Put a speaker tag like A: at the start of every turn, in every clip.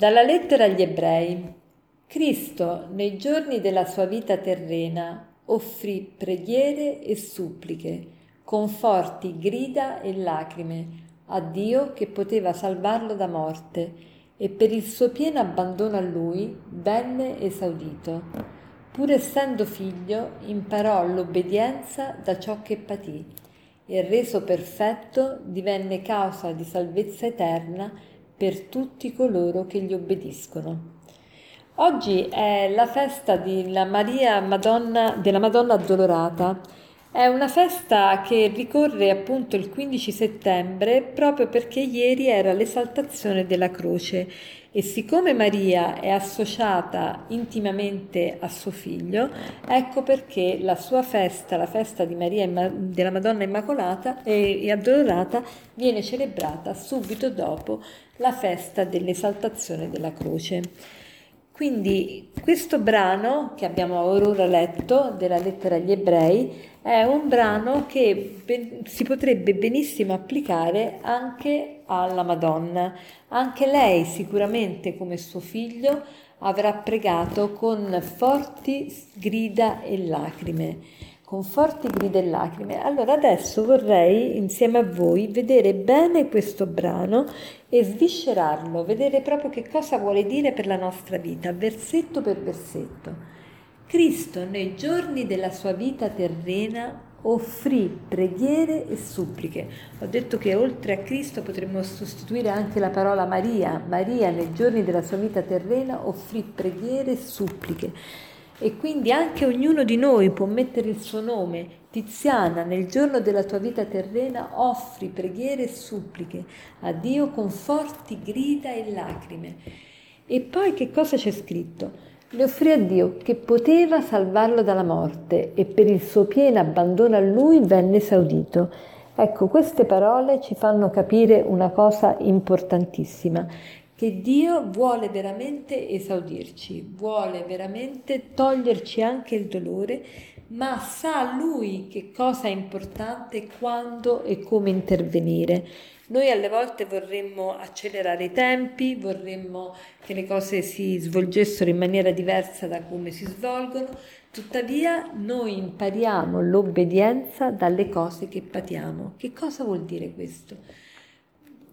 A: Dalla lettera agli ebrei. Cristo, nei giorni della sua vita terrena, offrì preghiere e suppliche, conforti, grida e lacrime a Dio che poteva salvarlo da morte e per il suo pieno abbandono a lui venne esaudito. Pur essendo figlio, imparò l'obbedienza da ciò che patì e reso perfetto divenne causa di salvezza eterna per tutti coloro che gli obbediscono. Oggi è la festa Maria Madonna, della Madonna Addolorata. È una festa che ricorre appunto il 15 settembre proprio perché ieri era l'esaltazione della croce e siccome Maria è associata intimamente a suo figlio, ecco perché la sua festa, la festa di Maria della Madonna Immacolata e addolorata, viene celebrata subito dopo la festa dell'esaltazione della croce. Quindi questo brano che abbiamo ora letto della lettera agli ebrei è un brano che ben, si potrebbe benissimo applicare anche alla Madonna. Anche lei sicuramente come suo figlio avrà pregato con forti grida e lacrime con forti grida e lacrime. Allora adesso vorrei insieme a voi vedere bene questo brano e sviscerarlo, vedere proprio che cosa vuole dire per la nostra vita, versetto per versetto. Cristo nei giorni della sua vita terrena offrì preghiere e suppliche. Ho detto che oltre a Cristo potremmo sostituire anche la parola Maria. Maria nei giorni della sua vita terrena offrì preghiere e suppliche e quindi anche ognuno di noi può mettere il suo nome. Tiziana, nel giorno della tua vita terrena offri preghiere e suppliche a Dio con forti grida e lacrime. E poi che cosa c'è scritto? Le offrì a Dio che poteva salvarlo dalla morte e per il suo pieno abbandono a lui venne esaudito. Ecco, queste parole ci fanno capire una cosa importantissima, che Dio vuole veramente esaudirci, vuole veramente toglierci anche il dolore, ma sa Lui che cosa è importante, quando e come intervenire. Noi alle volte vorremmo accelerare i tempi, vorremmo che le cose si svolgessero in maniera diversa da come si svolgono, tuttavia noi impariamo l'obbedienza dalle cose che patiamo. Che cosa vuol dire questo?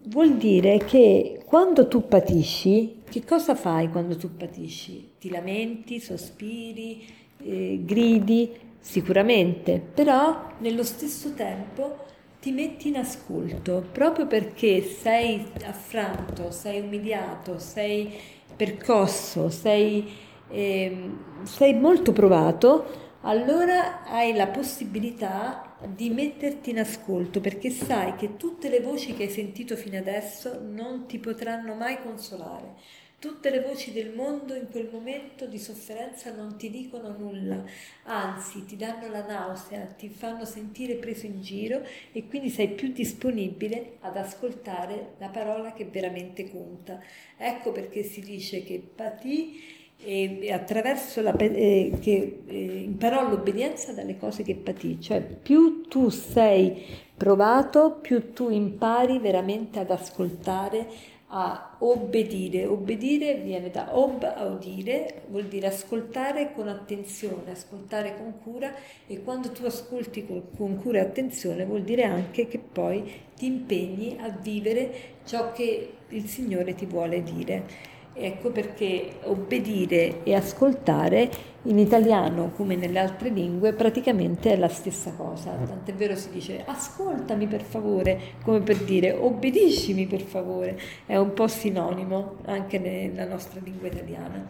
A: Vuol dire che quando tu patisci, che cosa fai quando tu patisci? Ti lamenti, sospiri, eh, gridi, sicuramente, però nello stesso tempo ti metti in ascolto, proprio perché sei affranto, sei umiliato, sei percosso, sei, eh, sei molto provato, allora hai la possibilità di metterti in ascolto perché sai che tutte le voci che hai sentito fino adesso non ti potranno mai consolare. Tutte le voci del mondo in quel momento di sofferenza non ti dicono nulla, anzi ti danno la nausea, ti fanno sentire preso in giro e quindi sei più disponibile ad ascoltare la parola che veramente conta. Ecco perché si dice che patì e attraverso la, eh, che eh, imparò l'obbedienza dalle cose che patì, cioè più tu sei provato, più tu impari veramente ad ascoltare, a obbedire. Obbedire viene da ob a udire, vuol dire ascoltare con attenzione, ascoltare con cura e quando tu ascolti con, con cura e attenzione vuol dire anche che poi ti impegni a vivere ciò che il Signore ti vuole dire. Ecco perché obbedire e ascoltare in italiano come nelle altre lingue praticamente è la stessa cosa. Tant'è vero si dice ascoltami per favore, come per dire obbediscimi per favore. È un po' sinonimo anche nella nostra lingua italiana.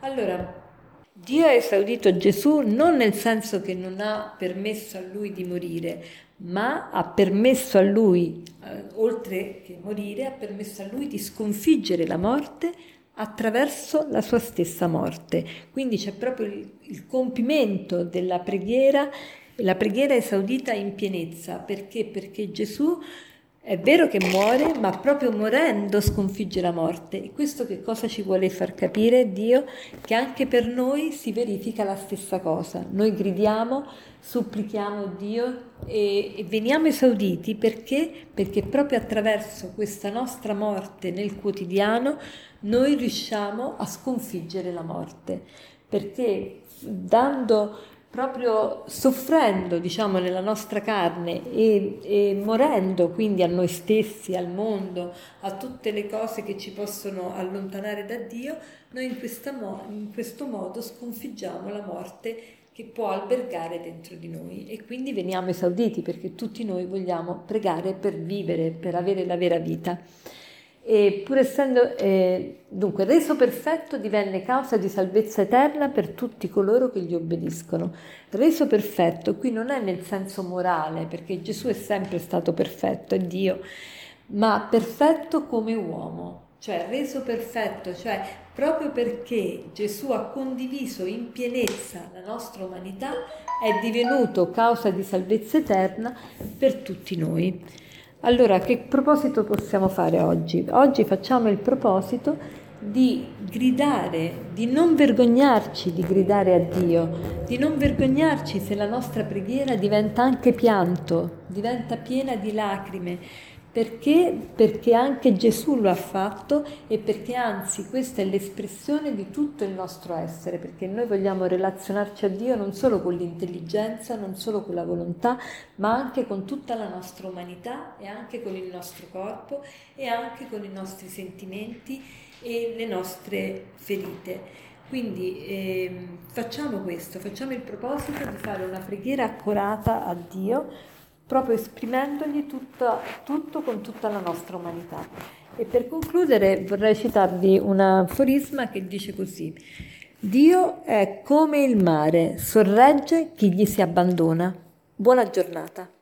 A: Allora, Dio ha esaudito Gesù non nel senso che non ha permesso a lui di morire, ma ha permesso a lui, eh, oltre che morire, ha permesso a lui di sconfiggere la morte attraverso la sua stessa morte. Quindi c'è proprio il, il compimento della preghiera, la preghiera esaudita in pienezza. Perché? Perché Gesù È vero che muore, ma proprio morendo sconfigge la morte. E questo che cosa ci vuole far capire Dio? Che anche per noi si verifica la stessa cosa. Noi gridiamo, supplichiamo Dio e, e veniamo esauditi perché? Perché proprio attraverso questa nostra morte nel quotidiano noi riusciamo a sconfiggere la morte. Perché dando proprio soffrendo, diciamo, nella nostra carne e, e, morendo quindi a noi stessi, al mondo, a tutte le cose che ci possono allontanare da Dio, noi in, mo- in questo modo sconfiggiamo la morte che può albergare dentro di noi. E quindi veniamo esauditi perché tutti noi vogliamo pregare per vivere, per avere la vera vita e pur essendo eh, dunque reso perfetto divenne causa di salvezza eterna per tutti coloro che gli obbediscono. Reso perfetto qui non è nel senso morale, perché Gesù è sempre stato perfetto, è Dio, ma perfetto come uomo, cioè reso perfetto, cioè proprio perché Gesù ha condiviso in pienezza la nostra umanità, è divenuto causa di salvezza eterna per tutti noi. Allora, che proposito possiamo fare oggi? Oggi facciamo il proposito di gridare, di non vergognarci di gridare a Dio, di non vergognarci se la nostra preghiera diventa anche pianto, diventa piena di lacrime, perché? Perché anche Gesù lo ha fatto e perché anzi questa è l'espressione di tutto il nostro essere, perché noi vogliamo relazionarci a Dio non solo con l'intelligenza, non solo con la volontà, ma anche con tutta la nostra umanità e anche con il nostro corpo e anche con i nostri sentimenti e le nostre ferite. Quindi eh, facciamo questo, facciamo il proposito di fare una preghiera accurata a Dio proprio esprimendogli tutto, tutto con tutta la nostra umanità. E per concludere vorrei citarvi un aforisma che dice così. Dio è come il mare, sorregge chi gli si abbandona. Buona giornata.